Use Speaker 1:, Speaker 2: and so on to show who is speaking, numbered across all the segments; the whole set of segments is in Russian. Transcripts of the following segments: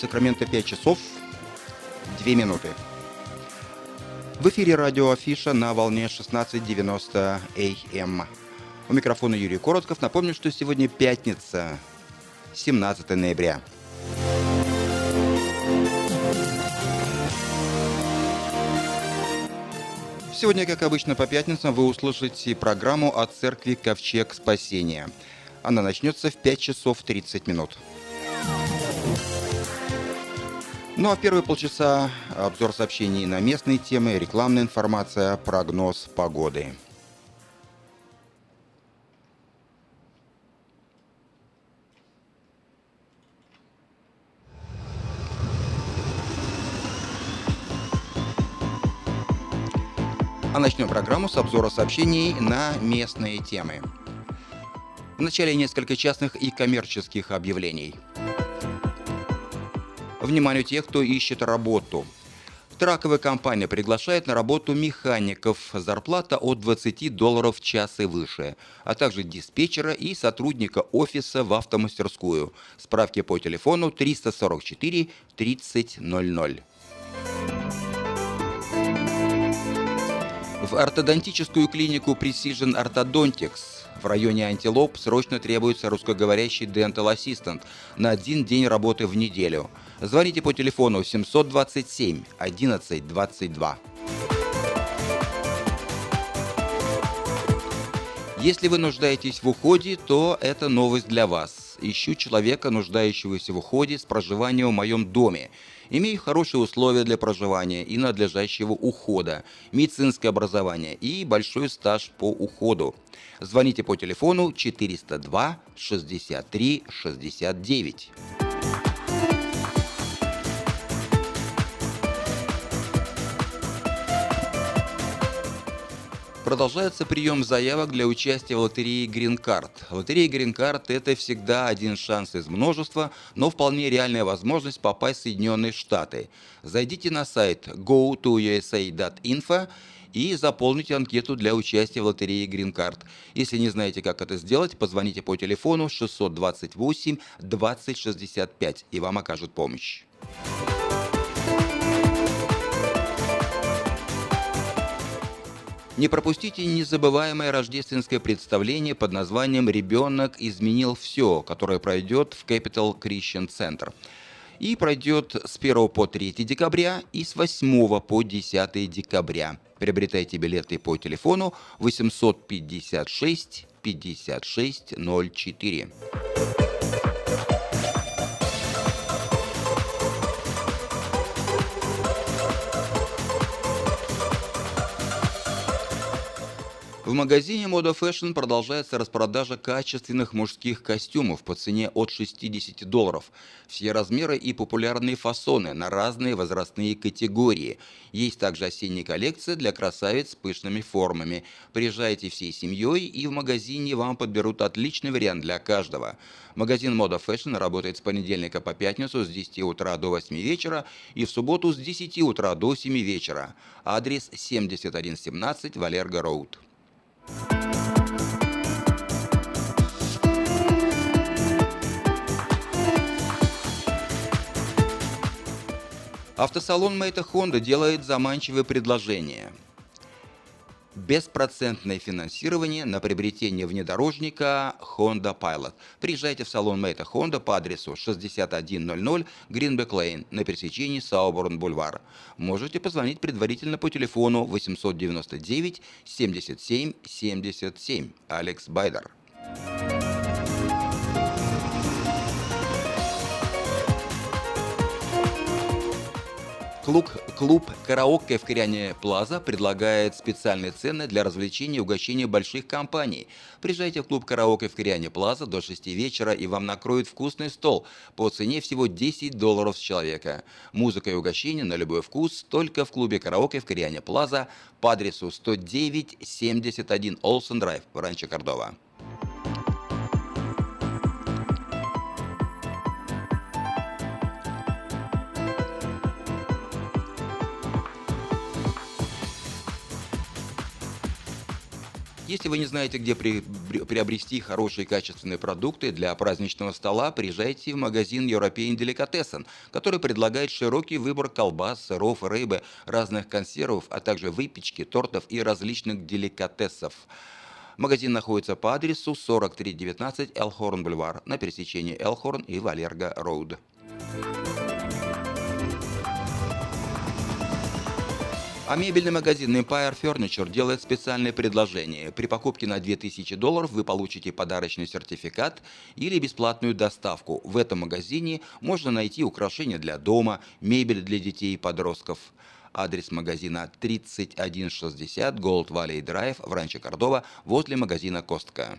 Speaker 1: Сакраменто 5 часов 2 минуты. В эфире радио Афиша на волне 16.90 АМ. У микрофона Юрий Коротков. Напомню, что сегодня пятница, 17 ноября. Сегодня, как обычно, по пятницам вы услышите программу о церкви Ковчег Спасения. Она начнется в 5 часов 30 минут. Ну а в первые полчаса обзор сообщений на местные темы, рекламная информация, прогноз погоды. А начнем программу с обзора сообщений на местные темы. Вначале несколько частных и коммерческих объявлений. Вниманию тех, кто ищет работу. Траковая компания приглашает на работу механиков. Зарплата от 20 долларов в час и выше, а также диспетчера и сотрудника офиса в автомастерскую. Справки по телефону 344 3000. В ортодонтическую клинику Precision Orthodontics в районе Антилоп срочно требуется русскоговорящий Dental Assistant на один день работы в неделю. Звоните по телефону 727 11 22. Если вы нуждаетесь в уходе, то это новость для вас. Ищу человека, нуждающегося в уходе с проживанием в моем доме. Имею хорошие условия для проживания и надлежащего ухода, медицинское образование и большой стаж по уходу. Звоните по телефону 402 63 69. Продолжается прием заявок для участия в лотерее Card. Лотерея Card – это всегда один шанс из множества, но вполне реальная возможность попасть в Соединенные Штаты. Зайдите на сайт go2usa.info и заполните анкету для участия в лотерее Green Card. Если не знаете, как это сделать, позвоните по телефону 628 2065 и вам окажут помощь. Не пропустите незабываемое рождественское представление под названием «Ребенок изменил все», которое пройдет в Capital Christian Center. И пройдет с 1 по 3 декабря и с 8 по 10 декабря. Приобретайте билеты по телефону 856 5604. В магазине Moda Fashion продолжается распродажа качественных мужских костюмов по цене от 60 долларов. Все размеры и популярные фасоны на разные возрастные категории. Есть также осенняя коллекция для красавиц с пышными формами. Приезжайте всей семьей и в магазине вам подберут отличный вариант для каждого. Магазин Moda Fashion работает с понедельника по пятницу с 10 утра до 8 вечера и в субботу с 10 утра до 7 вечера. Адрес 7117 Валерго Роуд. Автосалон Мэйта Хонда делает заманчивое предложение. Беспроцентное финансирование на приобретение внедорожника Honda Pilot. Приезжайте в салон Мэйта Honda по адресу 6100 Гринбек Лейн на пересечении Сауборн Бульвар. Можете позвонить предварительно по телефону 899 77 77. Алекс Байдер. Клуб, клуб «Караоке» в Кориане Плаза предлагает специальные цены для развлечения и угощения больших компаний. Приезжайте в клуб «Караоке» в Кориане Плаза до 6 вечера и вам накроют вкусный стол по цене всего 10 долларов с человека. Музыка и угощение на любой вкус только в клубе «Караоке» в Кориане Плаза по адресу 10971 Олсен Драйв Ранчо Кордова. Если вы не знаете, где при, приобрести хорошие качественные продукты для праздничного стола, приезжайте в магазин European Delicatessen, который предлагает широкий выбор колбас, сыров, рыбы, разных консервов, а также выпечки, тортов и различных деликатесов. Магазин находится по адресу 4319 Элхорн Бульвар на пересечении Элхорн и Валерго Роуд. А мебельный магазин Empire Furniture делает специальное предложение. При покупке на 2000 долларов вы получите подарочный сертификат или бесплатную доставку. В этом магазине можно найти украшения для дома, мебель для детей и подростков. Адрес магазина 3160 Gold Valley Drive в Ранче Кордова возле магазина Костка.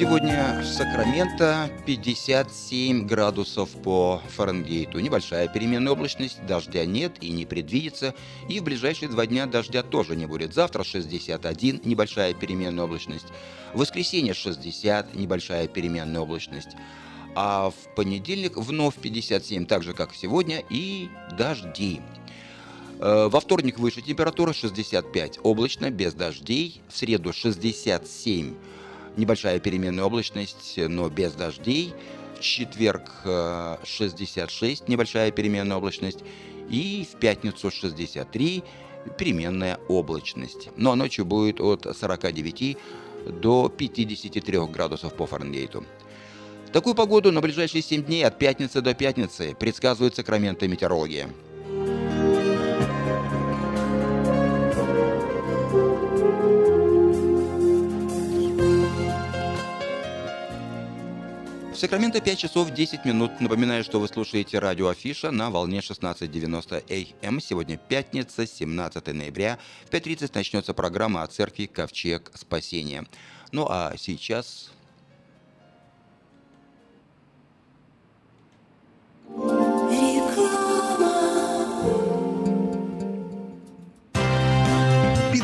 Speaker 1: Сегодня в Сакраменто 57 градусов по Фаренгейту. Небольшая переменная облачность, дождя нет и не предвидится. И в ближайшие два дня дождя тоже не будет. Завтра 61, небольшая переменная облачность. В воскресенье 60, небольшая переменная облачность. А в понедельник вновь 57, так же как сегодня, и дожди. Э, во вторник выше температура 65, облачно, без дождей. В среду 67, небольшая переменная облачность, но без дождей. В четверг 66, э, небольшая переменная облачность. И в пятницу 63, переменная облачность. Но ночью будет от 49 до 53 градусов по Фаренгейту. Такую погоду на ближайшие 7 дней от пятницы до пятницы предсказывает Сакраменто метеорология. Сакраменто 5 часов 10 минут. Напоминаю, что вы слушаете радио Афиша на волне 16.90 AM. Сегодня пятница, 17 ноября. В 5.30 начнется программа о церкви Ковчег Спасения. Ну а сейчас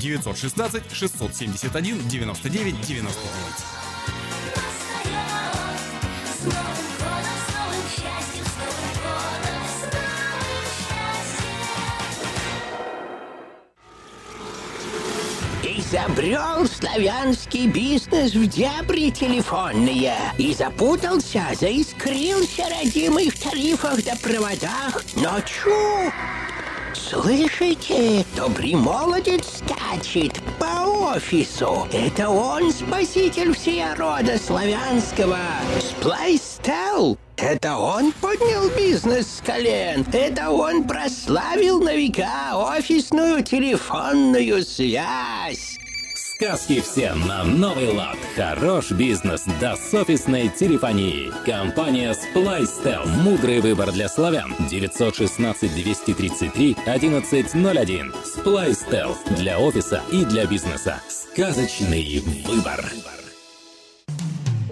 Speaker 2: 916 671 99 99.
Speaker 3: Изобрел славянский бизнес в дебри телефонные и запутался, заискрился родимый в тарифах да проводах. Но чу! Слышите? Добрый молодец скачет по офису. Это он спаситель всея рода славянского. Сплайстел. Это он поднял бизнес с колен. Это он прославил на века офисную телефонную связь.
Speaker 4: Сказки все на новый лад. Хорош бизнес да с офисной телефонией. Компания Splystel. Мудрый выбор для славян. 916-233-1101. Splystel. Для офиса и для бизнеса. Сказочный выбор.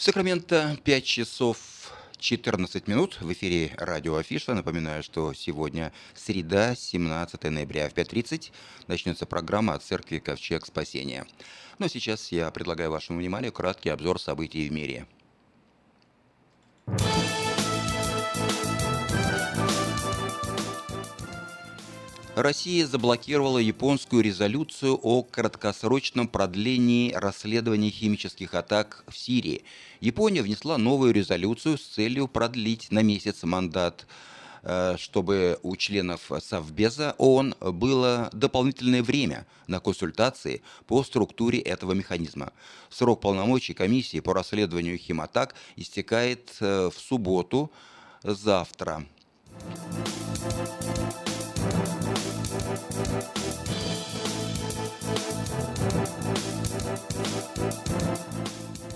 Speaker 1: В Сакраменто 5 часов 14 минут в эфире радио Афиша. Напоминаю, что сегодня среда, 17 ноября в 5.30 начнется программа от церкви Ковчег Спасения. Но сейчас я предлагаю вашему вниманию краткий обзор событий в мире. Россия заблокировала японскую резолюцию о краткосрочном продлении расследования химических атак в Сирии. Япония внесла новую резолюцию с целью продлить на месяц мандат э, чтобы у членов Совбеза ООН было дополнительное время на консультации по структуре этого механизма. Срок полномочий комиссии по расследованию химатак истекает э, в субботу завтра.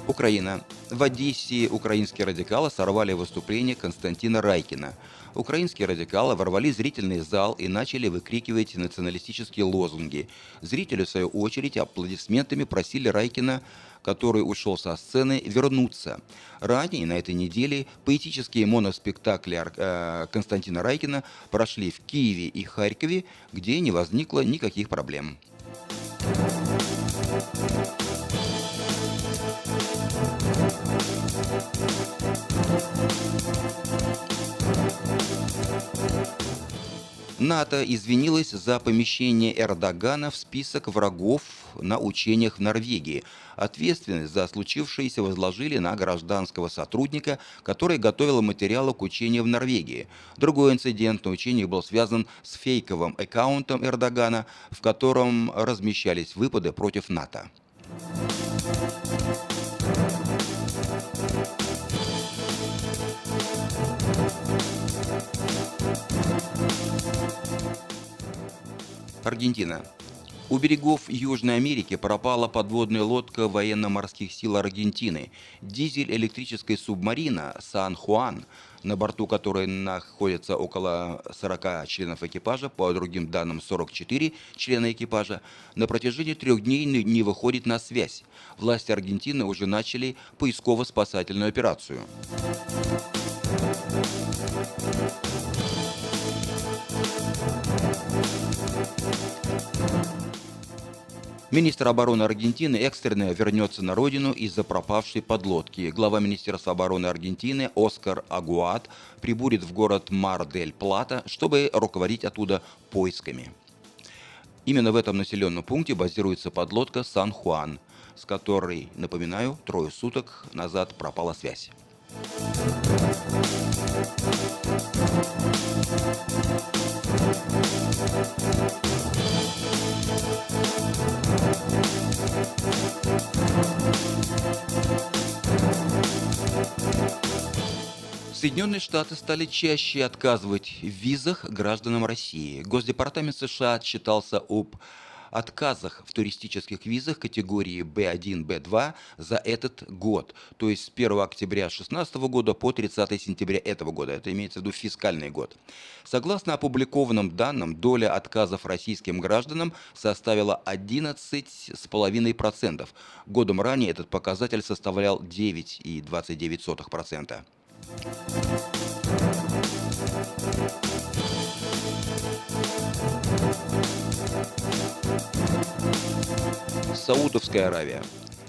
Speaker 1: Украина. В Одессе украинские радикалы сорвали выступление Константина Райкина. Украинские радикалы ворвались в зрительный зал и начали выкрикивать националистические лозунги. Зрители, в свою очередь, аплодисментами просили Райкина который ушел со сцены, вернуться. Ранее на этой неделе поэтические моноспектакли э, Константина Райкина прошли в Киеве и Харькове, где не возникло никаких проблем. НАТО извинилась за помещение Эрдогана в список врагов на учениях в Норвегии. Ответственность за случившееся возложили на гражданского сотрудника, который готовил материалы к учению в Норвегии. Другой инцидент на учениях был связан с фейковым аккаунтом Эрдогана, в котором размещались выпады против НАТО. Аргентина. У берегов Южной Америки пропала подводная лодка военно-морских сил Аргентины. Дизель электрической субмарина «Сан-Хуан», на борту которой находится около 40 членов экипажа, по другим данным 44 члена экипажа, на протяжении трех дней не выходит на связь. Власти Аргентины уже начали поисково-спасательную операцию. Министр обороны Аргентины экстренно вернется на родину из-за пропавшей подлодки. Глава Министерства обороны Аргентины Оскар Агуат прибудет в город Мар-дель-Плата, чтобы руководить оттуда поисками. Именно в этом населенном пункте базируется подлодка «Сан-Хуан», с которой, напоминаю, трое суток назад пропала связь. Соединенные Штаты стали чаще отказывать в визах гражданам России. Госдепартамент США отчитался об отказах в туристических визах категории B1, B2 за этот год, то есть с 1 октября 2016 года по 30 сентября этого года. Это имеется в виду фискальный год. Согласно опубликованным данным, доля отказов российским гражданам составила 11,5%. Годом ранее этот показатель составлял 9,29%. Саудовская Аравия.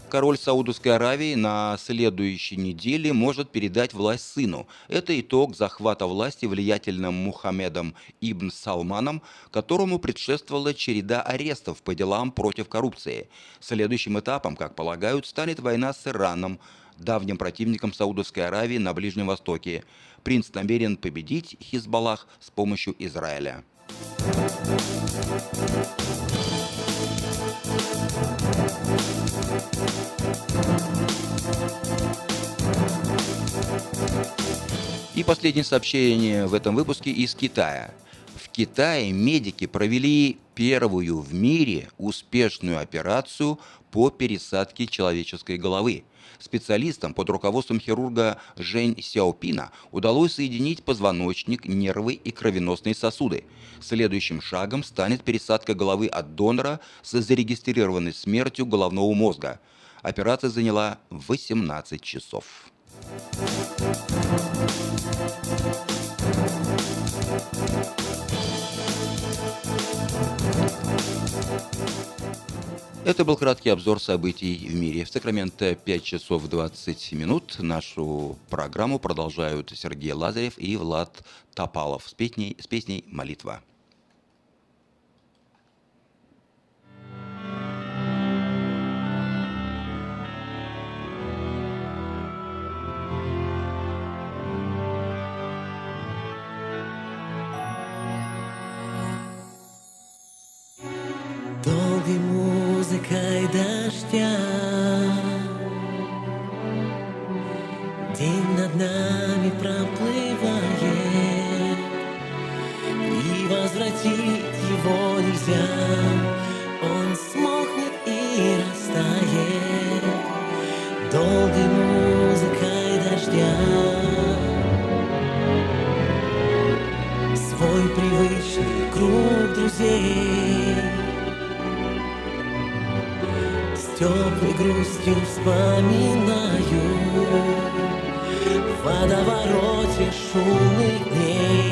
Speaker 1: Король Саудовской Аравии на следующей неделе может передать власть сыну. Это итог захвата власти влиятельным Мухаммедом Ибн Салманом, которому предшествовала череда арестов по делам против коррупции. Следующим этапом, как полагают, станет война с Ираном, давним противником Саудовской Аравии на Ближнем Востоке. Принц намерен победить Хизбаллах с помощью Израиля. И последнее сообщение в этом выпуске из Китая. В Китае медики провели первую в мире успешную операцию по пересадке человеческой головы. Специалистам под руководством хирурга Жень Сяопина удалось соединить позвоночник, нервы и кровеносные сосуды. Следующим шагом станет пересадка головы от донора с зарегистрированной смертью головного мозга. Операция заняла 18 часов. Это был краткий обзор событий в мире. В Сакраменто 5 часов 20 минут. Нашу программу продолжают Сергей Лазарев и Влад Топалов с песней, с песней «Молитва».
Speaker 5: Над нами проплывает И возвратить его нельзя. Он смолкнет и растает Долгой музыкой дождя. Свой привычный круг друзей С теплой грустью вспоминаю водовороте шумных дней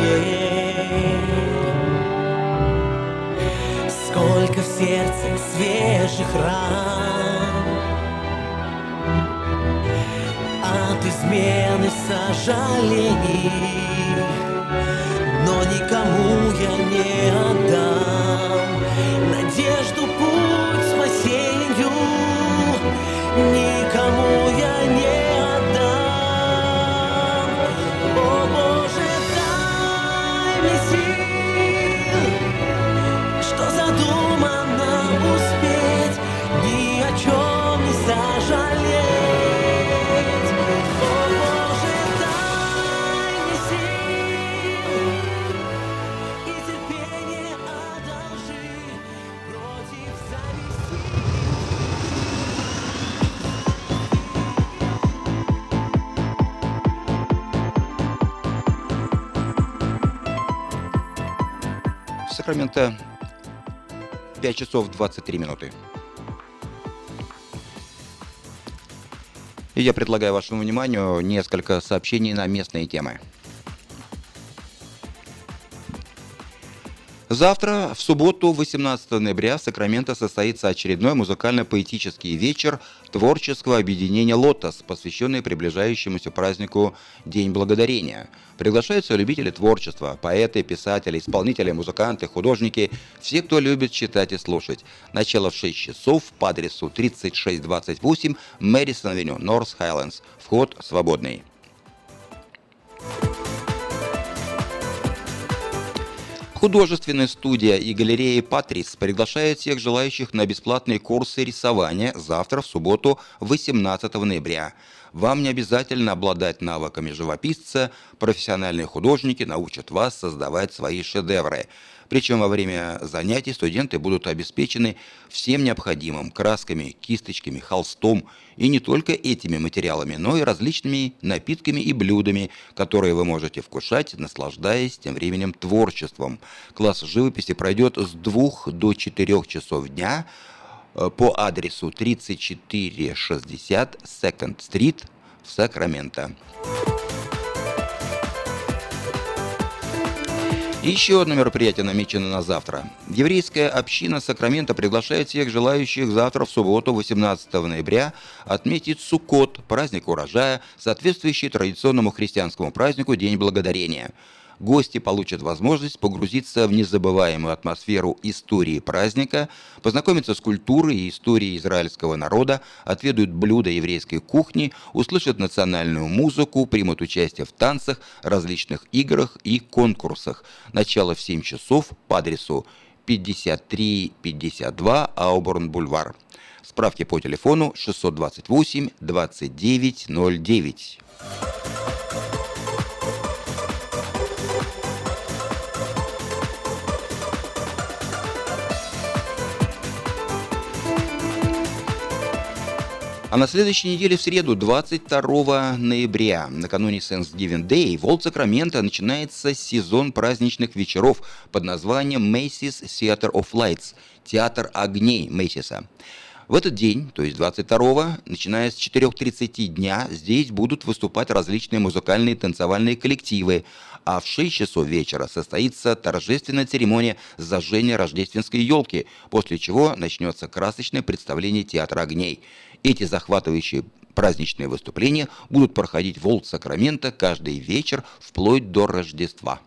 Speaker 5: карусель Сколько в сердце свежих ран От измены сожалений. Но никому я не отдам Надежду, путь спасению. Никому
Speaker 1: Сакраменто 5 часов 23 минуты. И я предлагаю вашему вниманию несколько сообщений на местные темы. Завтра, в субботу, 18 ноября, в Сакраменто состоится очередной музыкально-поэтический вечер творческого объединения «Лотос», посвященный приближающемуся празднику День Благодарения. Приглашаются любители творчества, поэты, писатели, исполнители, музыканты, художники, все, кто любит читать и слушать. Начало в 6 часов по адресу 3628 Мэрисон-авеню, Норс Хайлендс. Вход свободный. Художественная студия и галерея «Патрис» приглашает всех желающих на бесплатные курсы рисования завтра, в субботу, 18 ноября. Вам не обязательно обладать навыками живописца, профессиональные художники научат вас создавать свои шедевры – причем во время занятий студенты будут обеспечены всем необходимым – красками, кисточками, холстом и не только этими материалами, но и различными напитками и блюдами, которые вы можете вкушать, наслаждаясь тем временем творчеством. Класс живописи пройдет с 2 до 4 часов дня э, по адресу 3460 Second Street в Сакраменто. Еще одно мероприятие намечено на завтра. Еврейская община Сакрамента приглашает всех желающих завтра в субботу, 18 ноября, отметить Суккот, праздник урожая, соответствующий традиционному христианскому празднику День Благодарения – гости получат возможность погрузиться в незабываемую атмосферу истории праздника, познакомиться с культурой и историей израильского народа, отведают блюда еврейской кухни, услышат национальную музыку, примут участие в танцах, различных играх и конкурсах. Начало в 7 часов по адресу 5352 Ауборн-Бульвар. Справки по телефону 628 А на следующей неделе в среду, 22 ноября, накануне Thanksgiving Day, в Олд Сакраменто начинается сезон праздничных вечеров под названием Macy's Theater of Lights – Театр огней Мэйсиса. В этот день, то есть 22-го, начиная с 4.30 дня, здесь будут выступать различные музыкальные и танцевальные коллективы, а в 6 часов вечера состоится торжественная церемония зажжения рождественской елки, после чего начнется красочное представление театра огней. Эти захватывающие праздничные выступления будут проходить в Олд Сакраменто каждый вечер вплоть до Рождества.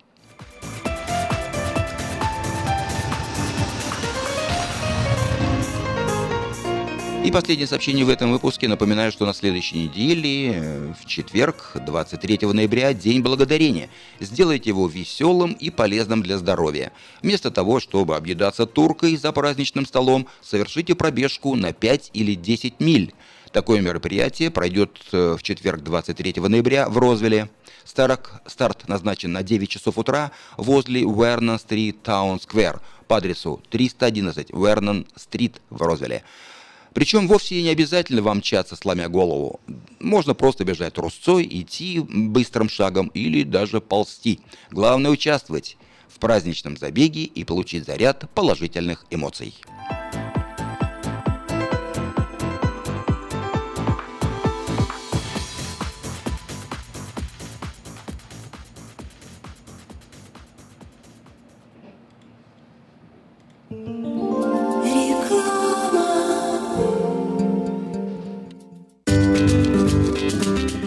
Speaker 1: И последнее сообщение в этом выпуске. Напоминаю, что на следующей неделе, э, в четверг, 23 ноября, День Благодарения. Сделайте его веселым и полезным для здоровья. Вместо того, чтобы объедаться туркой за праздничным столом, совершите пробежку на 5 или 10 миль. Такое мероприятие пройдет э, в четверг 23 ноября в Розвилле. Старок, старт назначен на 9 часов утра возле Вернон-стрит Таун-сквер по адресу 311 Вернон-стрит в Розвилле. Причем вовсе не обязательно вам мчаться, сломя голову. Можно просто бежать трусцой, идти быстрым шагом или даже ползти. Главное участвовать в праздничном забеге и получить заряд положительных эмоций.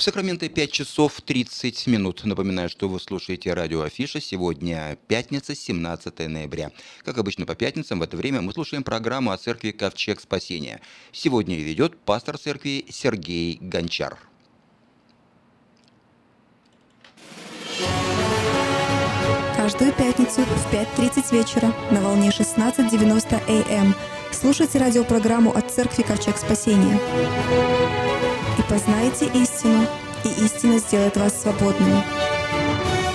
Speaker 1: В Сакраменто 5 часов 30 минут. Напоминаю, что вы слушаете радио Афиша. Сегодня пятница, 17 ноября. Как обычно по пятницам в это время мы слушаем программу о церкви Ковчег Спасения. Сегодня ее ведет пастор церкви Сергей Гончар.
Speaker 6: Каждую пятницу в 5.30 вечера на волне 16.90 АМ слушайте радиопрограмму от Церкви Ковчег Спасения. И познаете истину, и истина сделает вас свободными.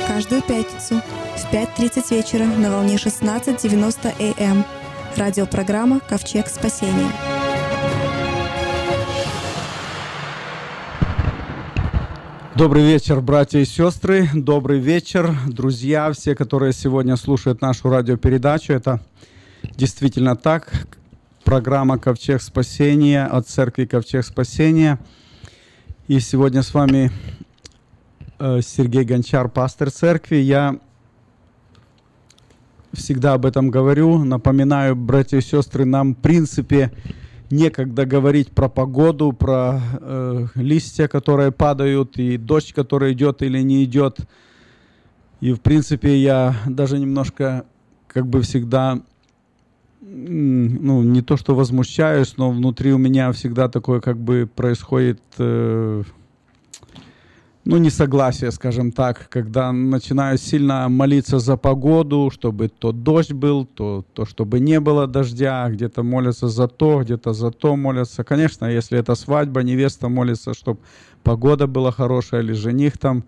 Speaker 6: Каждую пятницу в 5.30 вечера на волне 16.90 АМ радиопрограмма Ковчег Спасения.
Speaker 7: Добрый вечер, братья и сестры. Добрый вечер, друзья, все, которые сегодня слушают нашу радиопередачу. Это действительно так. Программа «Ковчег спасения» от церкви «Ковчег спасения». И сегодня с вами э, Сергей Гончар, пастор церкви. Я всегда об этом говорю. Напоминаю, братья и сестры, нам в принципе некогда говорить про погоду, про э, листья, которые падают, и дождь, который идет или не идет. И в принципе я даже немножко, как бы всегда, ну не то что возмущаюсь, но внутри у меня всегда такое как бы происходит, э, ну несогласие, скажем так, когда начинаю сильно молиться за погоду, чтобы то дождь был, то, то чтобы не было дождя, где-то молятся за то, где-то за то молятся. Конечно, если это свадьба, невеста молится, чтобы погода была хорошая, или жених там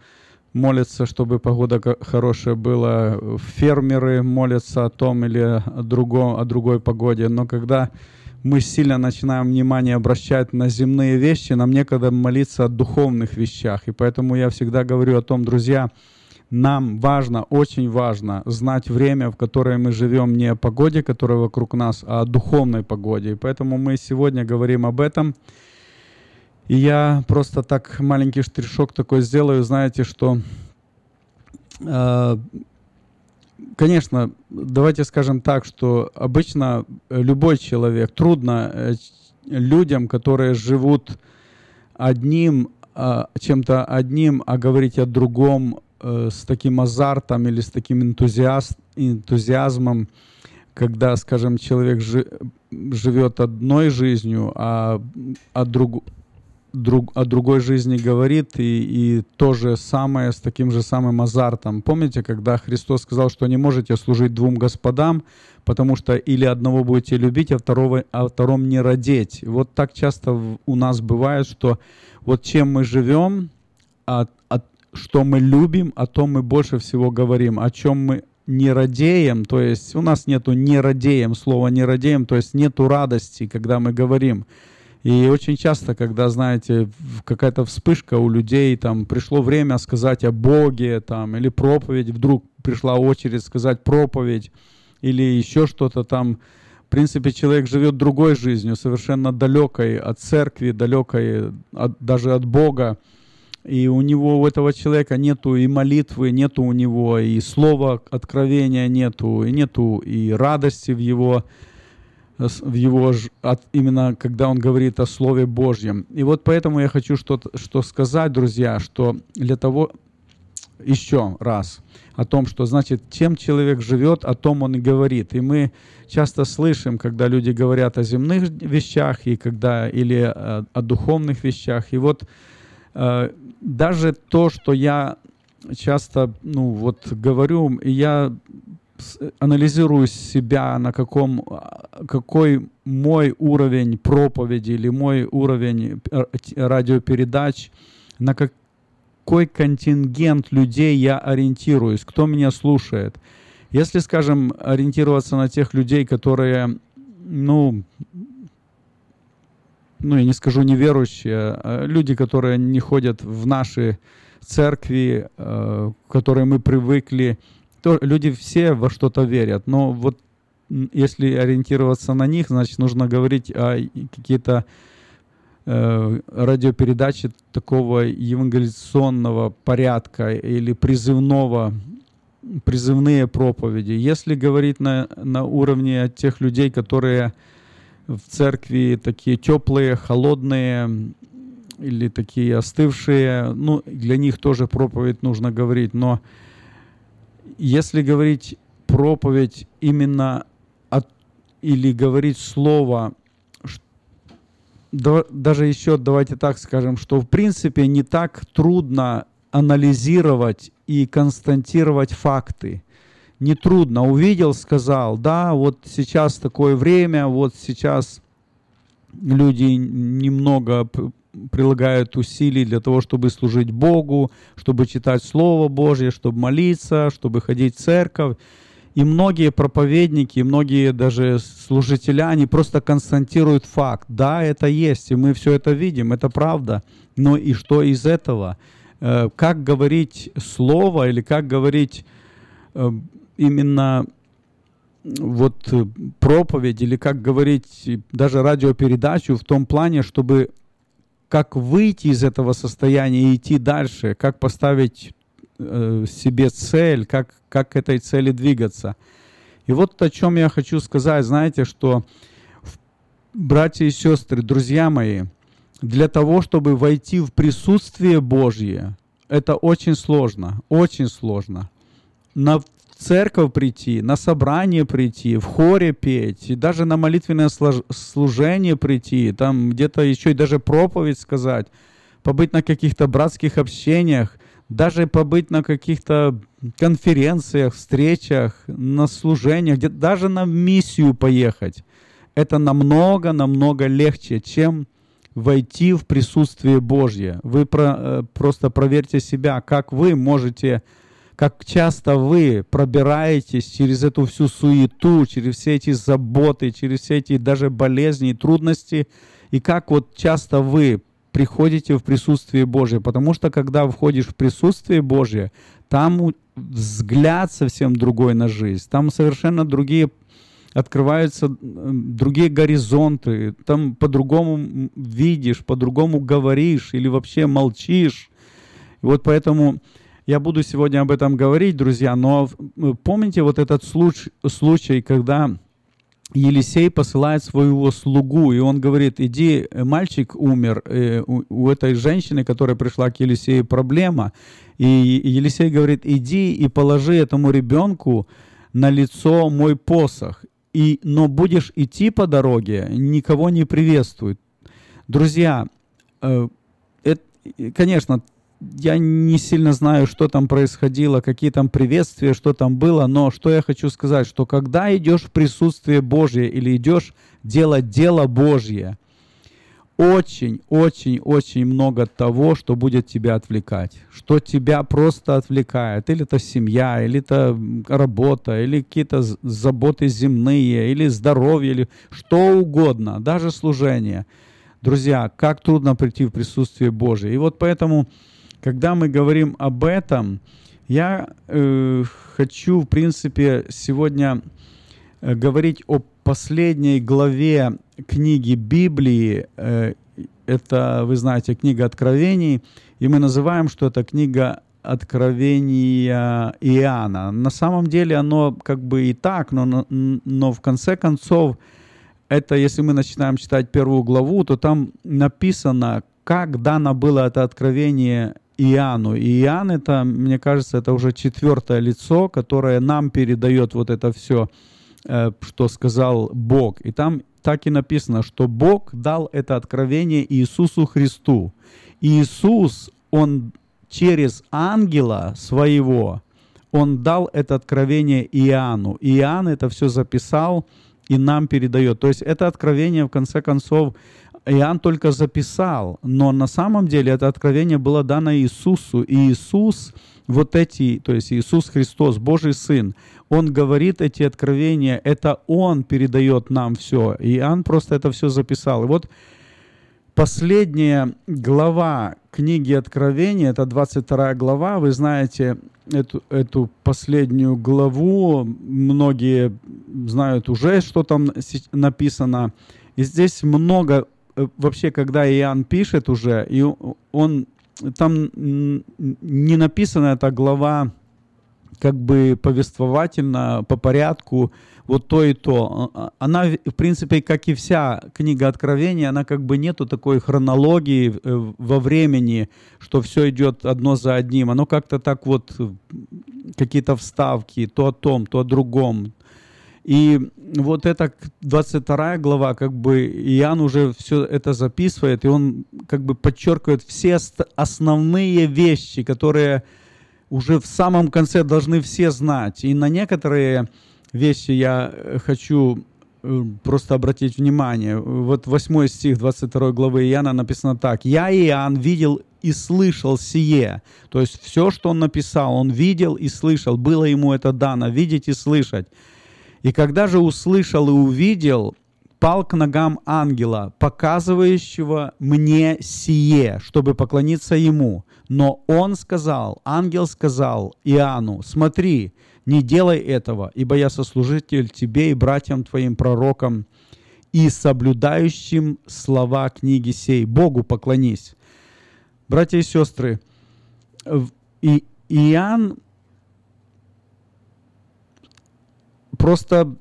Speaker 7: молится, чтобы погода хорошая была. Фермеры молятся о том или о, другом, о другой погоде. Но когда мы сильно начинаем внимание обращать на земные вещи, нам некогда молиться о духовных вещах. И поэтому я всегда говорю о том, друзья, нам важно, очень важно знать время, в которое мы живем, не о погоде, которая вокруг нас, а о духовной погоде. И поэтому мы сегодня говорим об этом. И я просто так маленький штришок такой сделаю, знаете, что, э, конечно, давайте скажем так, что обычно э, любой человек, трудно э, людям, которые живут одним, а, чем-то одним, а говорить о другом э, с таким азартом или с таким энтузиаст, энтузиазмом, когда, скажем, человек жи- живет одной жизнью, а, а друг, друг, о другой жизни говорит, и, и то же самое с таким же самым азартом. Помните, когда Христос сказал, что не можете служить двум господам, потому что или одного будете любить, а, второго, а втором не родить. Вот так часто у нас бывает, что вот чем мы живем, а, а что мы любим, о том мы больше всего говорим. О чем мы не радеем, то есть у нас нету не радеем, слова не радеем, то есть нету радости, когда мы говорим. И очень часто, когда, знаете, какая-то вспышка у людей, там, пришло время сказать о Боге, там, или проповедь, вдруг пришла очередь сказать проповедь, или еще что-то там, в принципе, человек живет другой жизнью, совершенно далекой от церкви, далекой от- даже от Бога. И у него, у этого человека нету и молитвы, нету у него и слова откровения нету, и нету и радости в его, в его от, именно когда он говорит о Слове Божьем. И вот поэтому я хочу что-то что сказать, друзья, что для того, еще раз, о том, что значит, чем человек живет, о том он и говорит. И мы часто слышим, когда люди говорят о земных вещах, и когда, или э, о духовных вещах. И вот э, даже то, что я часто, ну, вот говорю, и я анализирую себя, на каком, а, какой мой уровень проповеди или мой уровень э, радиопередач, на какой контингент людей я ориентируюсь, кто меня слушает. Если, скажем, ориентироваться на тех людей, которые, ну, ну, я не скажу неверующие, а люди, которые не ходят в наши церкви, э, к которой мы привыкли, то люди все во что-то верят. Но вот если ориентироваться на них, значит, нужно говорить о какие-то э, радиопередачи такого евангелизационного порядка или призывного, призывные проповеди. Если говорить на, на уровне тех людей, которые в церкви такие теплые, холодные или такие остывшие, ну, для них тоже проповедь нужно говорить, но если говорить проповедь именно от, или говорить слово, даже еще давайте так скажем, что в принципе не так трудно анализировать и констатировать факты. Не трудно. Увидел, сказал, да, вот сейчас такое время, вот сейчас люди немного прилагают усилий для того, чтобы служить Богу, чтобы читать Слово Божье, чтобы молиться, чтобы ходить в церковь. И многие проповедники, и многие даже служителя, они просто констатируют факт. Да, это есть, и мы все это видим, это правда. Но и что из этого? Э, Как говорить слово или как говорить э, именно вот э, проповедь или как говорить даже радиопередачу в том плане, чтобы как выйти из этого состояния и идти дальше, как поставить э, себе цель, как, как к этой цели двигаться. И вот о чем я хочу сказать, знаете, что братья и сестры, друзья мои, для того, чтобы войти в присутствие Божье, это очень сложно, очень сложно. На церковь прийти, на собрание прийти, в хоре петь, и даже на молитвенное служение прийти, там где-то еще и даже проповедь сказать, побыть на каких-то братских общениях, даже побыть на каких-то конференциях, встречах, на служениях, где даже на миссию поехать. Это намного-намного легче, чем войти в присутствие Божье. Вы про- э, просто проверьте себя, как вы можете, как часто вы пробираетесь через эту всю суету, через все эти заботы, через все эти даже болезни и трудности, и как вот часто вы приходите в присутствие Божье. Потому что когда входишь в присутствие Божье, там взгляд совсем другой на жизнь, там совершенно другие открываются другие горизонты, там по-другому видишь, по-другому говоришь или вообще молчишь. И вот поэтому я буду сегодня об этом говорить, друзья, но э, помните вот этот случай, случай когда Елисей посылает своего слугу, и он говорит, иди, э, мальчик умер, э, у, этой женщины, которая пришла к Елисею, проблема. И, и Елисей говорит, иди и положи этому ребенку на лицо мой посох. и, но будешь идти по дороге, никого не приветствует. Друзья, э, это, конечно, я не сильно знаю, что там происходило, какие там приветствия, что там было, но что я хочу сказать, что когда идешь в присутствие Божье или идешь делать дело Божье, очень, очень, очень много того, что будет тебя отвлекать, что тебя просто отвлекает. Или это семья, или это работа, или какие-то заботы земные, или здоровье, или что угодно, даже служение. Друзья, как трудно прийти в присутствие Божие. И вот поэтому, когда мы говорим об этом, я э, хочу, в принципе, сегодня э, говорить о последней главе книги Библии. Э, это, вы знаете, книга Откровений, и мы называем, что это книга Откровения Иоанна. На самом деле оно как бы и так, но, но в конце концов, это если мы начинаем читать первую главу, то там написано, как дано было это откровение Иоанну. И Иоанн это, мне кажется, это уже четвертое лицо, которое нам передает вот это все, э, что сказал Бог. И там так и написано, что Бог дал это откровение Иисусу Христу. Иисус, Он через ангела своего, Он дал это откровение Иоанну. Иоанн это все записал и нам передает. То есть это откровение, в конце концов, Иоанн только записал, но на самом деле это откровение было дано Иисусу. И Иисус, вот эти, то есть Иисус Христос, Божий Сын, Он говорит эти откровения, это Он передает нам все. Иоанн просто это все записал. И вот последняя глава книги Откровения, это 22 глава, вы знаете эту, эту последнюю главу, многие знают уже, что там написано. И здесь много, вообще, когда Иоанн пишет уже, и он, там не написана эта глава как бы повествовательно, по порядку, вот то и то. А, а, она, в принципе, как и вся книга Откровения, она как бы нету такой хронологии э, во времени, что все идет одно за одним. Оно как-то так вот, э, какие-то вставки, то о том, то о другом. И вот эта 22 глава, как бы Иоанн уже все это записывает, и он как бы подчеркивает все основные вещи, которые уже в самом конце должны все знать. И на некоторые вещи я э, хочу э, просто обратить внимание. Вот 8 стих 22 главы Иоанна написано так. «Я, Иоанн, видел и слышал сие». То есть все, что он написал, он видел и слышал. Было ему это дано, видеть и слышать. «И когда же услышал и увидел, пал к ногам ангела, показывающего мне сие, чтобы поклониться ему. Но он сказал, ангел сказал Иоанну, смотри, не делай этого, ибо я сослужитель тебе и братьям твоим пророкам, и соблюдающим слова книги сей. Богу поклонись. Братья и сестры, и Иоанн просто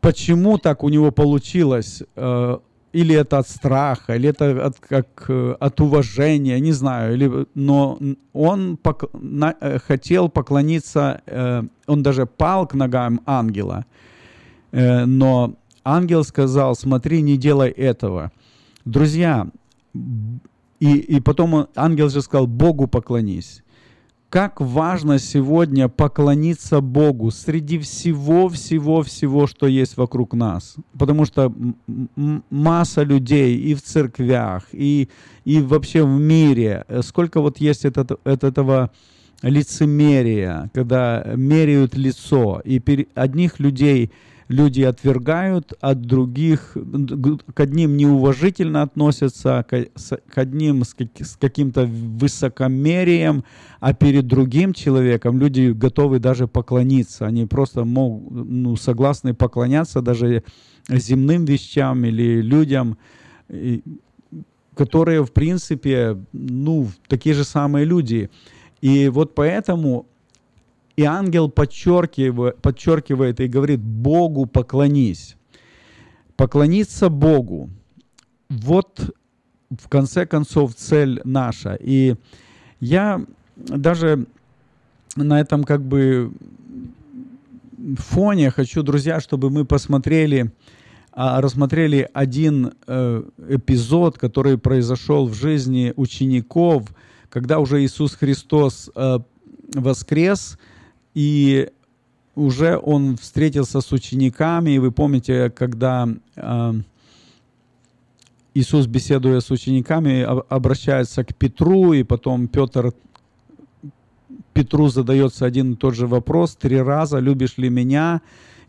Speaker 7: почему так у него получилось? Э, или это от страха, или это от, как, э, от уважения, не знаю. Или, но он пок, на, э, хотел поклониться, э, он даже пал к ногам ангела. Э, но ангел сказал, смотри, не делай этого. Друзья, и, и потом ангел же сказал, Богу поклонись как важно сегодня поклониться Богу среди всего-всего-всего, что есть вокруг нас. Потому что масса людей и в церквях, и, и вообще в мире, сколько вот есть этот, от этого лицемерия, когда меряют лицо, и одних людей – люди отвергают, от других, к одним неуважительно относятся, к одним с, каким-то высокомерием, а перед другим человеком люди готовы даже поклониться. Они просто могут, ну, согласны поклоняться даже земным вещам или людям, которые, в принципе, ну, такие же самые люди. И вот поэтому и ангел подчеркивает, подчеркивает и говорит, Богу поклонись. Поклониться Богу. Вот в конце концов цель наша. И я даже на этом как бы фоне хочу, друзья, чтобы мы посмотрели, а, рассмотрели один э, эпизод, который произошел в жизни учеников, когда уже Иисус Христос э, воскрес, и уже он встретился с учениками, и вы помните, когда э, Иисус, беседуя с учениками, обращается к Петру, и потом Петр Петру задается один и тот же вопрос три раза, любишь ли меня?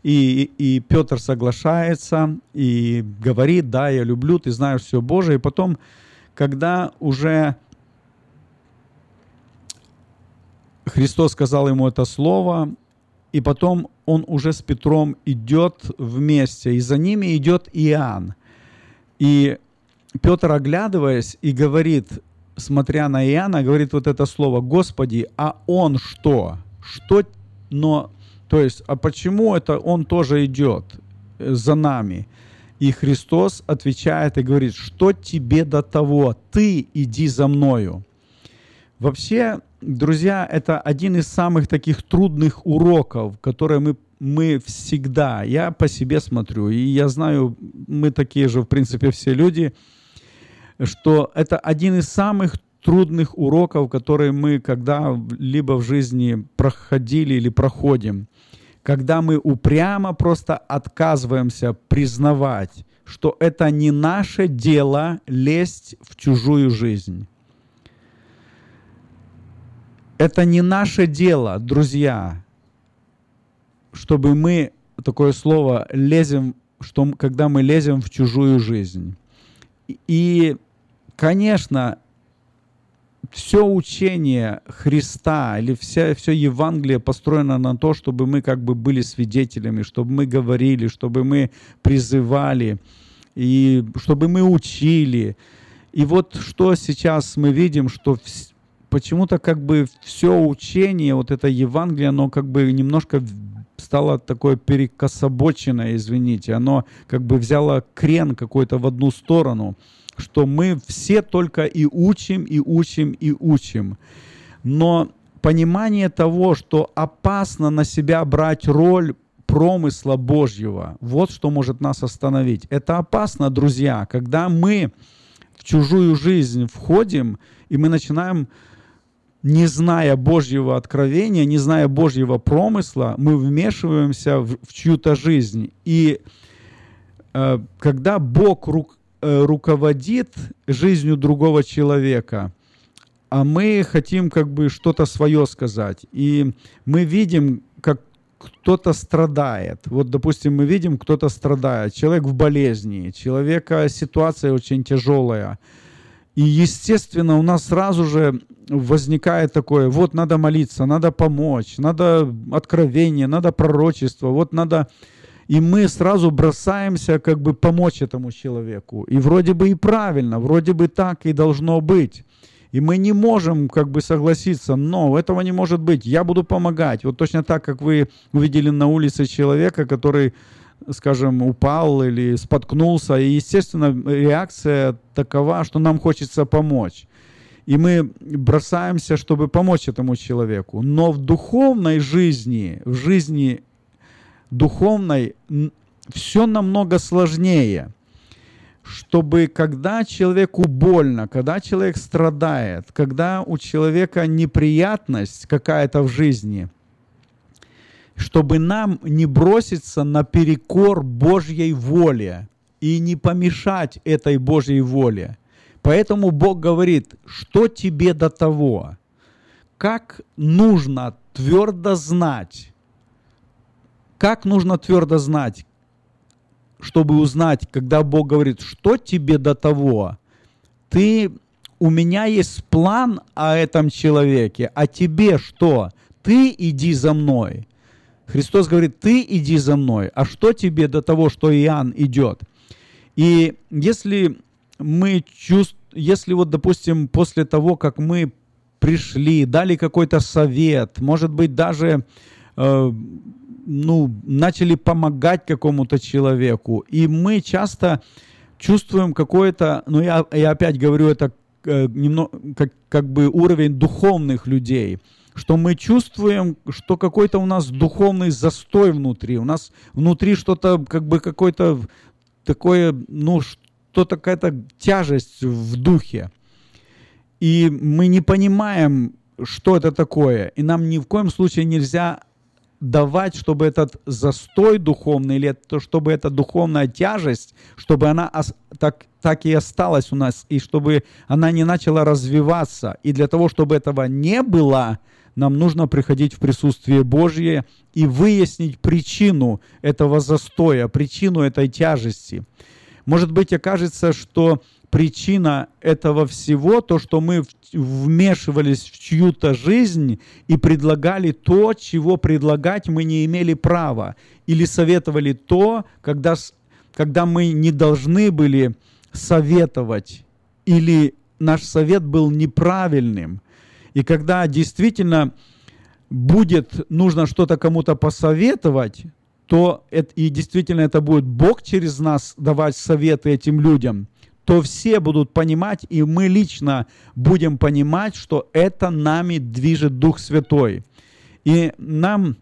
Speaker 7: И, и, и Петр соглашается и говорит, да, я люблю, ты знаешь все Божие. И потом, когда уже Христос сказал ему это слово, и потом он уже с Петром идет вместе, и за ними идет Иоанн. И Петр, оглядываясь, и говорит, смотря на Иоанна, говорит вот это слово, Господи, а он что? Что, но, то есть, а почему это он тоже идет э, за нами? И Христос отвечает и говорит, что тебе до того? Ты иди за мною. Вообще, друзья, это один из самых таких трудных уроков, которые мы, мы всегда, я по себе смотрю, и я знаю, мы такие же, в принципе, все люди – что это один из самых трудных уроков, которые мы когда-либо в жизни проходили или проходим. Когда мы упрямо просто отказываемся признавать, что это не наше дело лезть в чужую жизнь. Это не наше дело, друзья, чтобы мы, такое слово, лезем, что, когда мы лезем в чужую жизнь. И конечно, все учение Христа или вся, все Евангелие построено на то, чтобы мы как бы были свидетелями, чтобы мы говорили, чтобы мы призывали, и чтобы мы учили. И вот что сейчас мы видим, что почему-то как бы все учение, вот это Евангелие, оно как бы немножко стало такое перекособоченное, извините, оно как бы взяло крен какой-то в одну сторону – что мы все только и учим, и учим, и учим. Но понимание того, что опасно на себя брать роль промысла Божьего, вот что может нас остановить. Это опасно, друзья, когда мы в чужую жизнь входим, и мы начинаем, не зная Божьего откровения, не зная Божьего промысла, мы вмешиваемся в, в чью-то жизнь. И э, когда Бог рук, Э, руководит жизнью другого человека, а мы хотим как бы что-то свое сказать. И мы видим, как кто-то страдает. Вот, допустим, мы видим, кто-то страдает. Человек в болезни, человека ситуация очень тяжелая. И, естественно, у нас сразу же возникает такое, вот надо молиться, надо помочь, надо откровение, надо пророчество, вот надо и мы сразу бросаемся как бы помочь этому человеку. И вроде бы и правильно, вроде бы так и должно быть. И мы не можем как бы согласиться, но этого не может быть, я буду помогать. Вот точно так, как вы увидели на улице человека, который, скажем, упал или споткнулся, и, естественно, реакция такова, что нам хочется помочь. И мы бросаемся, чтобы помочь этому человеку. Но в духовной жизни, в жизни духовной все намного сложнее. Чтобы когда человеку больно, когда человек страдает, когда у человека неприятность какая-то в жизни, чтобы нам не броситься на перекор Божьей воле и не помешать этой Божьей воле. Поэтому Бог говорит, что тебе до того, как нужно твердо знать, как нужно твердо знать, чтобы узнать, когда Бог говорит, что тебе до того, ты, у меня есть план о этом человеке, а тебе что? Ты иди за мной. Христос говорит, ты иди за мной, а что тебе до того, что Иоанн идет? И если мы чувствуем, если вот, допустим, после того, как мы пришли, дали какой-то совет, может быть, даже э, ну, начали помогать какому-то человеку. И мы часто чувствуем какое-то, ну я, я опять говорю, это э, немного, как, как бы уровень духовных людей. Что мы чувствуем, что какой-то у нас духовный застой внутри. У нас внутри что-то, как бы какое-то такое, ну, что-то какая-то тяжесть в духе. И мы не понимаем, что это такое. И нам ни в коем случае нельзя давать, чтобы этот застой духовный, или это, чтобы эта духовная тяжесть, чтобы она так, так и осталась у нас, и чтобы она не начала развиваться. И для того, чтобы этого не было, нам нужно приходить в присутствие Божье и выяснить причину этого застоя, причину этой тяжести. Может быть, окажется, что причина этого всего, то, что мы вмешивались в чью-то жизнь и предлагали то, чего предлагать мы не имели права, или советовали то, когда, когда мы не должны были советовать, или наш совет был неправильным. И когда действительно будет нужно что-то кому-то посоветовать, то это, и действительно это будет Бог через нас давать советы этим людям – то все будут понимать, и мы лично будем понимать, что это нами движет Дух Святой. И нам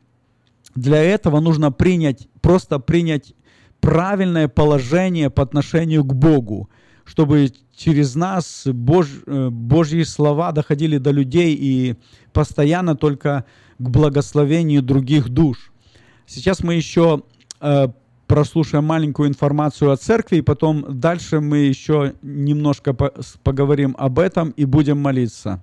Speaker 7: для этого нужно принять, просто принять правильное положение по отношению к Богу, чтобы через нас Бож, э, Божьи слова доходили до людей и постоянно только к благословению других душ. Сейчас мы еще э, прослушаем маленькую информацию о церкви, и потом дальше мы еще немножко по поговорим об этом и будем молиться.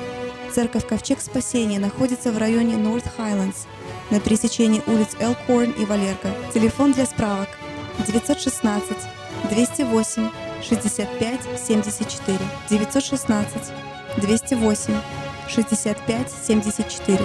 Speaker 6: Церковь Ковчег Спасения находится в районе North Highlands, на пересечении улиц Элкорн и Валерка. Телефон для справок 916 208 65 74 916 208 65 74.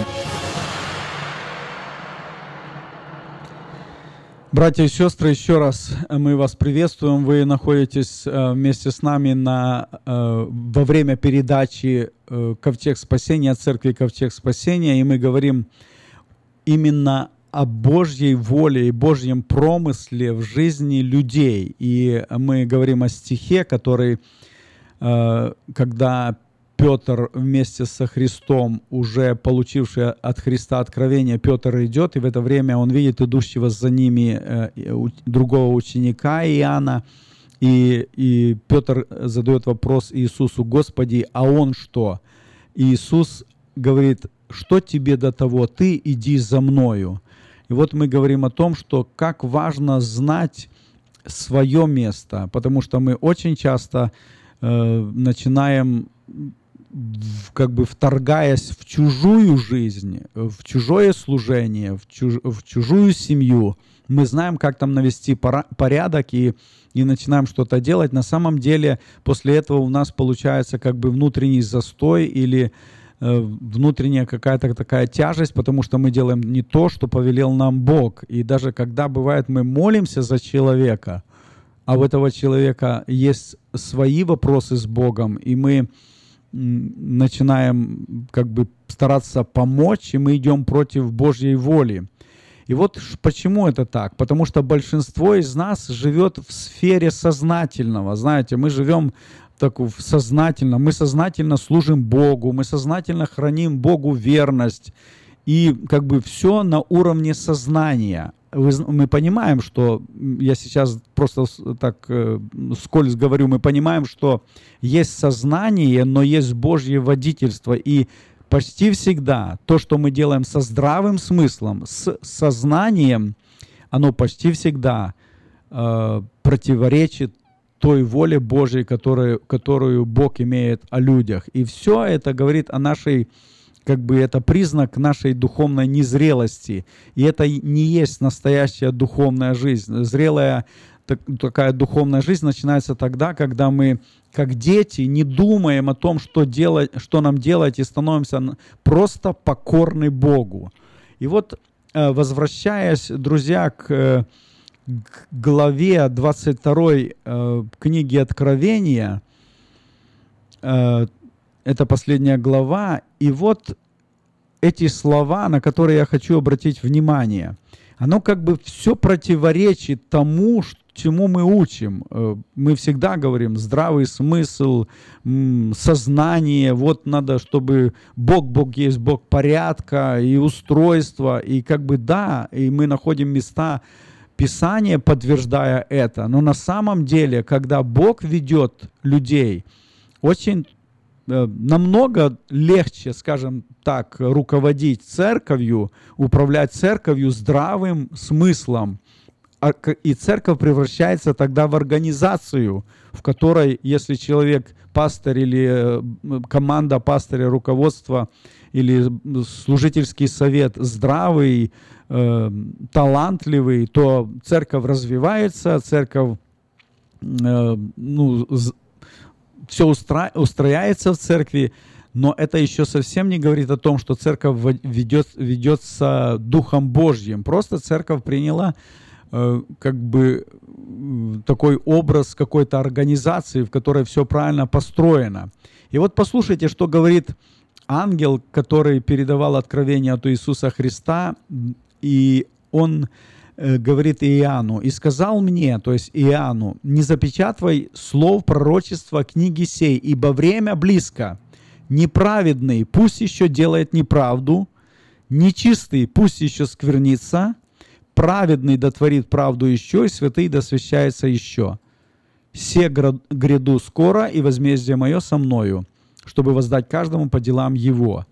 Speaker 7: Братья и сестры, еще раз мы вас приветствуем. Вы находитесь э, вместе с нами на, э, во время передачи э, «Ковчег спасения» Церкви «Ковчег спасения», и мы говорим именно о Божьей воле и Божьем промысле в жизни людей. И мы говорим о стихе, который, когда Петр вместе со Христом, уже получивший от Христа откровение, Петр идет, и в это время он видит идущего за ними э, другого ученика Иоанна, и, и Петр задает вопрос Иисусу, Господи, а он что? Иисус говорит, что тебе до того, ты иди за мною. И вот мы говорим о том, что как важно знать свое место, потому что мы очень часто э, начинаем как бы вторгаясь в чужую жизнь, в чужое служение, в, чуж, в чужую семью, мы знаем, как там навести порядок и, и начинаем что-то делать. На самом деле после этого у нас получается как бы внутренний застой или э, внутренняя какая-то такая тяжесть, потому что мы делаем не то, что повелел нам Бог. И даже когда бывает мы молимся за человека, а у этого человека есть свои вопросы с Богом, и мы начинаем как бы стараться помочь, и мы идем против Божьей воли. И вот почему это так? Потому что большинство из нас живет в сфере сознательного. Знаете, мы живем так сознательно, мы сознательно служим Богу, мы сознательно храним Богу верность. И как бы все на уровне сознания вы, мы понимаем, что я сейчас просто так э, скользь говорю, мы понимаем, что есть сознание, но есть Божье водительство. И почти всегда то, что мы делаем со здравым смыслом, с сознанием, оно почти всегда э, противоречит той воле Божьей, которую, которую Бог имеет о людях. И все это говорит о нашей как бы это признак нашей духовной незрелости. И это не есть настоящая духовная жизнь. Зрелая так- такая духовная жизнь начинается тогда, когда мы, как дети, не думаем о том, что, делать, что нам делать, и становимся просто покорны Богу. И вот, э, возвращаясь, друзья, к, э, к главе 22 э, книги Откровения, это последняя глава, и вот эти слова, на которые я хочу обратить внимание, оно как бы все противоречит тому, чему мы учим. Э, Мы всегда говорим здравый смысл, сознание, вот надо, чтобы Бог, Бог есть Бог порядка и устройства, и как бы да, и мы находим места Писания, подтверждая это, но на самом деле, когда Бог ведет людей, очень намного легче, скажем так, руководить церковью, управлять церковью здравым смыслом. А И церковь превращается тогда в организацию, в которой, если человек, пастор или э, команда пастыря, руководство или служительский совет здравый, э, талантливый, то церковь развивается, церковь э, ну, все устра- устрояется в церкви, но это еще совсем не говорит о том, что церковь ведет, ведется Духом Божьим. Просто церковь приняла э, как бы такой образ какой-то организации, в которой все правильно построено. И вот послушайте, что говорит ангел, который передавал откровение от Иисуса Христа, и он говорит Иоанну, «И сказал мне, то есть Иоанну, не запечатывай слов пророчества книги сей, ибо время близко. Неправедный пусть еще делает неправду, нечистый пусть еще сквернится, праведный дотворит правду еще, и святый досвящается еще. Се гра- гряду скоро, и возмездие мое со мною, чтобы воздать каждому по делам его».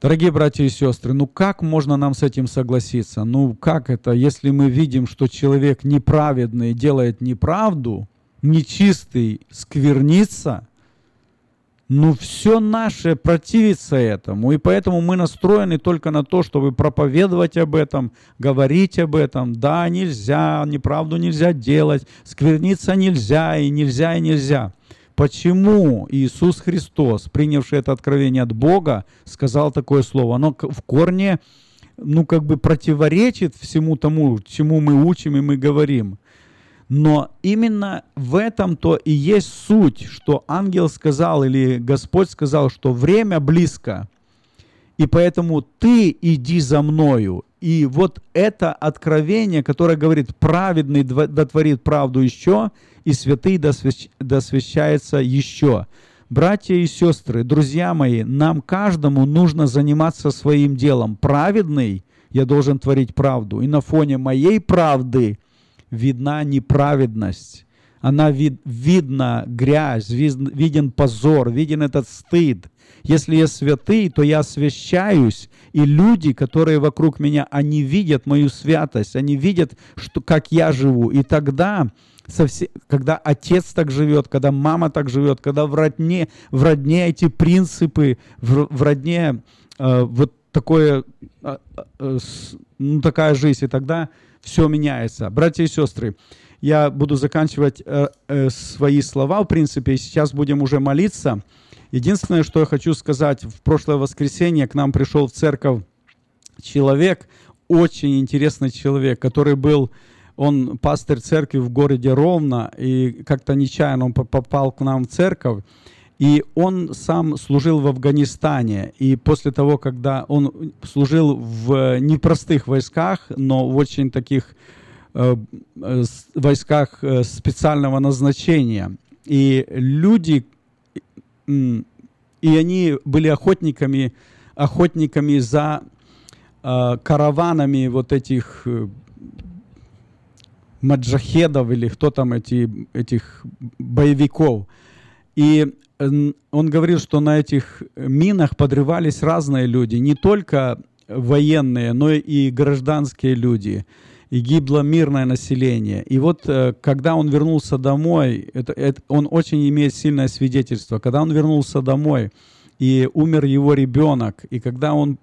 Speaker 7: Дорогие братья и сестры, ну как можно нам с этим согласиться? Ну как это, если мы видим, что человек неправедный делает неправду, нечистый сквернится, ну все наше противится этому, и поэтому мы настроены только на то, чтобы проповедовать об этом, говорить об этом. Да, нельзя, неправду нельзя делать, скверниться нельзя, и нельзя, и нельзя. Почему Иисус Христос, принявший это откровение от Бога, сказал такое слово? Оно в корне, ну, как бы противоречит всему тому, чему мы учим и мы говорим. Но именно в этом-то и есть суть, что ангел сказал или Господь сказал, что время близко, и поэтому ты иди за мною. И вот это откровение, которое говорит, праведный дотворит правду еще, и святый досвящ- досвящается еще. Братья и сестры, друзья мои, нам каждому нужно заниматься своим делом. Праведный, я должен творить правду. И на фоне моей правды видна неправедность. Она вид, видна грязь, вид- виден позор, виден этот стыд. Если я святый, то я освящаюсь, и люди, которые вокруг меня, они видят мою святость, они видят, что, как я живу. И тогда, совсе- когда отец так живет, когда мама так живет, когда в родне, в родне эти принципы, в, в родне э, вот такое, э, э, с- ну, такая жизнь, и тогда все меняется. Братья и сестры, я буду заканчивать э, э, свои слова, в принципе, и сейчас будем уже молиться. Единственное, что я хочу сказать, в прошлое воскресенье к нам пришел в церковь человек, очень интересный человек, который был, он пастырь церкви в городе Ровно, и как-то нечаянно он по- попал к нам в церковь, и он сам служил в Афганистане. И после того, когда он служил в непростых войсках, но в очень таких э, э, войсках э, специального назначения. И люди, и они были охотниками, охотниками за э, караванами вот этих э, маджахедов или кто там эти, этих боевиков. И он говорил, что на этих минах подрывались разные люди, не только военные, но и гражданские люди. И гибло мирное население. И вот э, когда он вернулся домой, это, это- он очень имеет сильное свидетельство. Когда он вернулся домой, и умер его ребенок, и когда он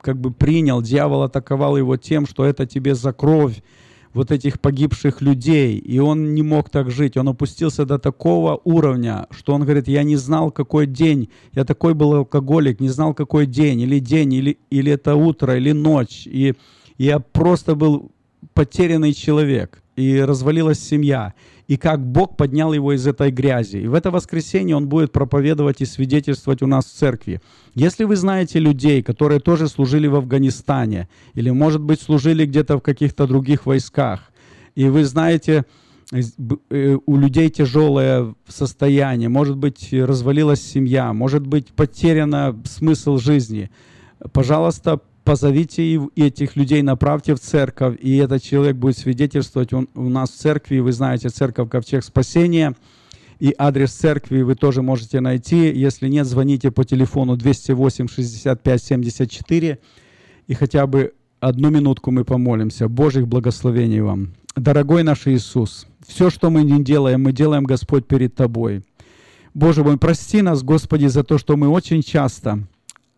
Speaker 7: как бы принял, дьявол атаковал его тем, что это тебе за кровь, вот этих погибших людей, и он не мог так жить. Он опустился до такого уровня, что он говорит, я не знал, какой день, я такой был алкоголик, не знал, какой день, или день, или, или это утро, или ночь. И я просто был потерянный человек, и развалилась семья и как Бог поднял его из этой грязи. И в это воскресенье он будет проповедовать и свидетельствовать у нас в церкви. Если вы знаете людей, которые тоже служили в Афганистане, или, может быть, служили где-то в каких-то других войсках, и вы знаете, э, у людей тяжелое состояние, может быть, развалилась семья, может быть, потерян смысл жизни, пожалуйста, позовите этих людей, направьте в церковь, и этот человек будет свидетельствовать он, у нас в церкви. Вы знаете, церковь Ковчег Спасения. И адрес церкви вы тоже можете найти. Если нет, звоните по телефону 208 65 74. И хотя бы одну минутку мы помолимся. Божьих благословений вам. Дорогой наш Иисус, все, что мы не делаем, мы делаем, Господь, перед Тобой. Боже мой, прости нас, Господи, за то, что мы очень часто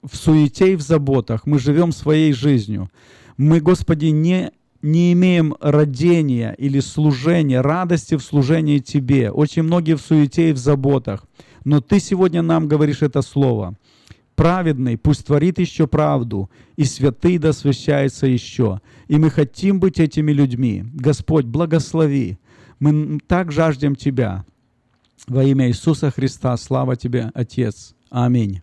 Speaker 7: в суете и в заботах, мы живем своей жизнью. Мы, Господи, не, не имеем родения или служения, радости в служении Тебе. Очень многие в суете и в заботах. Но Ты сегодня нам говоришь это слово. Праведный пусть творит еще правду, и святый да освящается еще. И мы хотим быть этими людьми. Господь, благослови. Мы так жаждем Тебя. Во имя Иисуса Христа, слава Тебе, Отец. Аминь.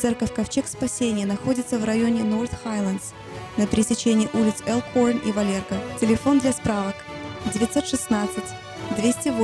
Speaker 6: Церковь Ковчег Спасения находится в районе North Highlands на пересечении улиц Элкорн и Валерго. Телефон для справок 916 208